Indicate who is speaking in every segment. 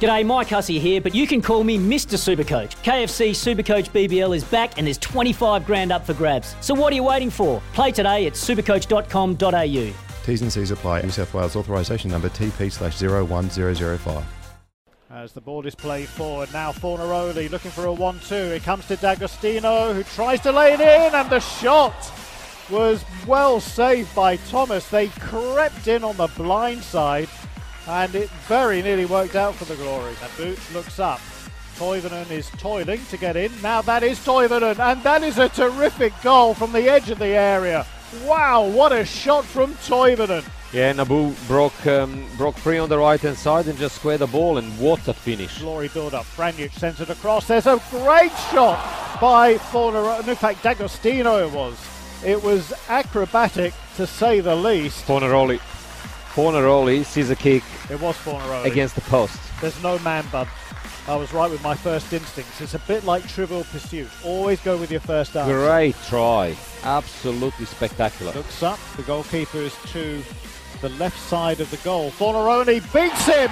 Speaker 1: G'day, Mike Hussey here, but you can call me Mr. Supercoach. KFC Supercoach BBL is back and there's 25 grand up for grabs. So what are you waiting for? Play today at supercoach.com.au.
Speaker 2: T's and C's apply. New South Wales authorisation number TP slash 01005.
Speaker 3: As the ball is played forward, now Fornaroli looking for a 1 2. It comes to D'Agostino who tries to lay it in, and the shot was well saved by Thomas. They crept in on the blind side and it very nearly worked out for the Glory. And Boots looks up. Toivonen is toiling to get in. Now that is Toivonen, and that is a terrific goal from the edge of the area. Wow, what a shot from Toivonen.
Speaker 4: Yeah, Nabbout broke um, broke free on the right hand side and just squared the ball, and what a finish!
Speaker 3: Glory build up. Franjic sends it across. There's a great shot by Forner. In fact, D'Agostino it was. It was acrobatic to say the least.
Speaker 4: Fornaroli Fornaroli sees a kick.
Speaker 3: It was Fornaroli.
Speaker 4: Against the post.
Speaker 3: There's no man bud. I was right with my first instincts. It's a bit like Trivial Pursuit. Always go with your first answer.
Speaker 4: Great try. Absolutely spectacular.
Speaker 3: Looks up. The goalkeeper is to the left side of the goal. Fornaroli beats him.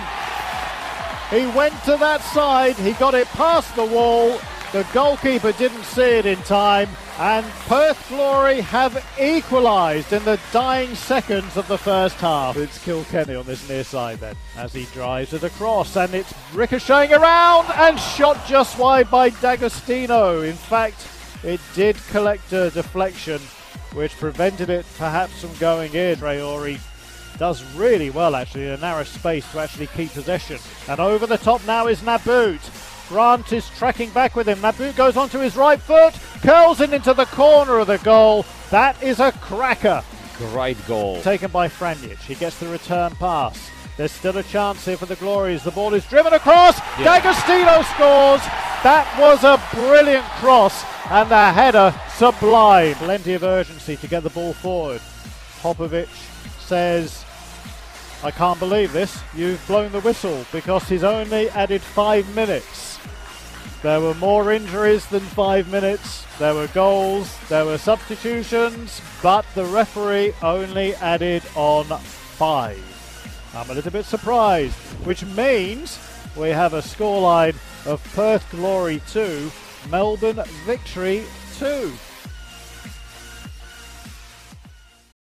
Speaker 3: He went to that side. He got it past the wall. The goalkeeper didn't see it in time. And Perth Glory have equalised in the dying seconds of the first half. It's Kilkenny on this near side then as he drives it across and it's ricocheting around and shot just wide by D'Agostino. In fact, it did collect a deflection which prevented it perhaps from going in. Traore does really well actually in a narrow space to actually keep possession. And over the top now is Nabbout. Grant is tracking back with him. Nabbout goes onto his right foot, curls it into the corner of the goal. That is a cracker.
Speaker 4: Great goal.
Speaker 3: Taken by Franjic. He gets the return pass. There's still a chance here for the Glories. The ball is driven across. Yeah. D'Agostino scores. That was a brilliant cross and the header sublime. Plenty of urgency to get the ball forward. Popovic says, I can't believe this. You've blown the whistle because he's only added five minutes. There were more injuries than five minutes. There were goals. There were substitutions. But the referee only added on five. I'm a little bit surprised, which means we have a scoreline of Perth Glory 2, Melbourne Victory 2.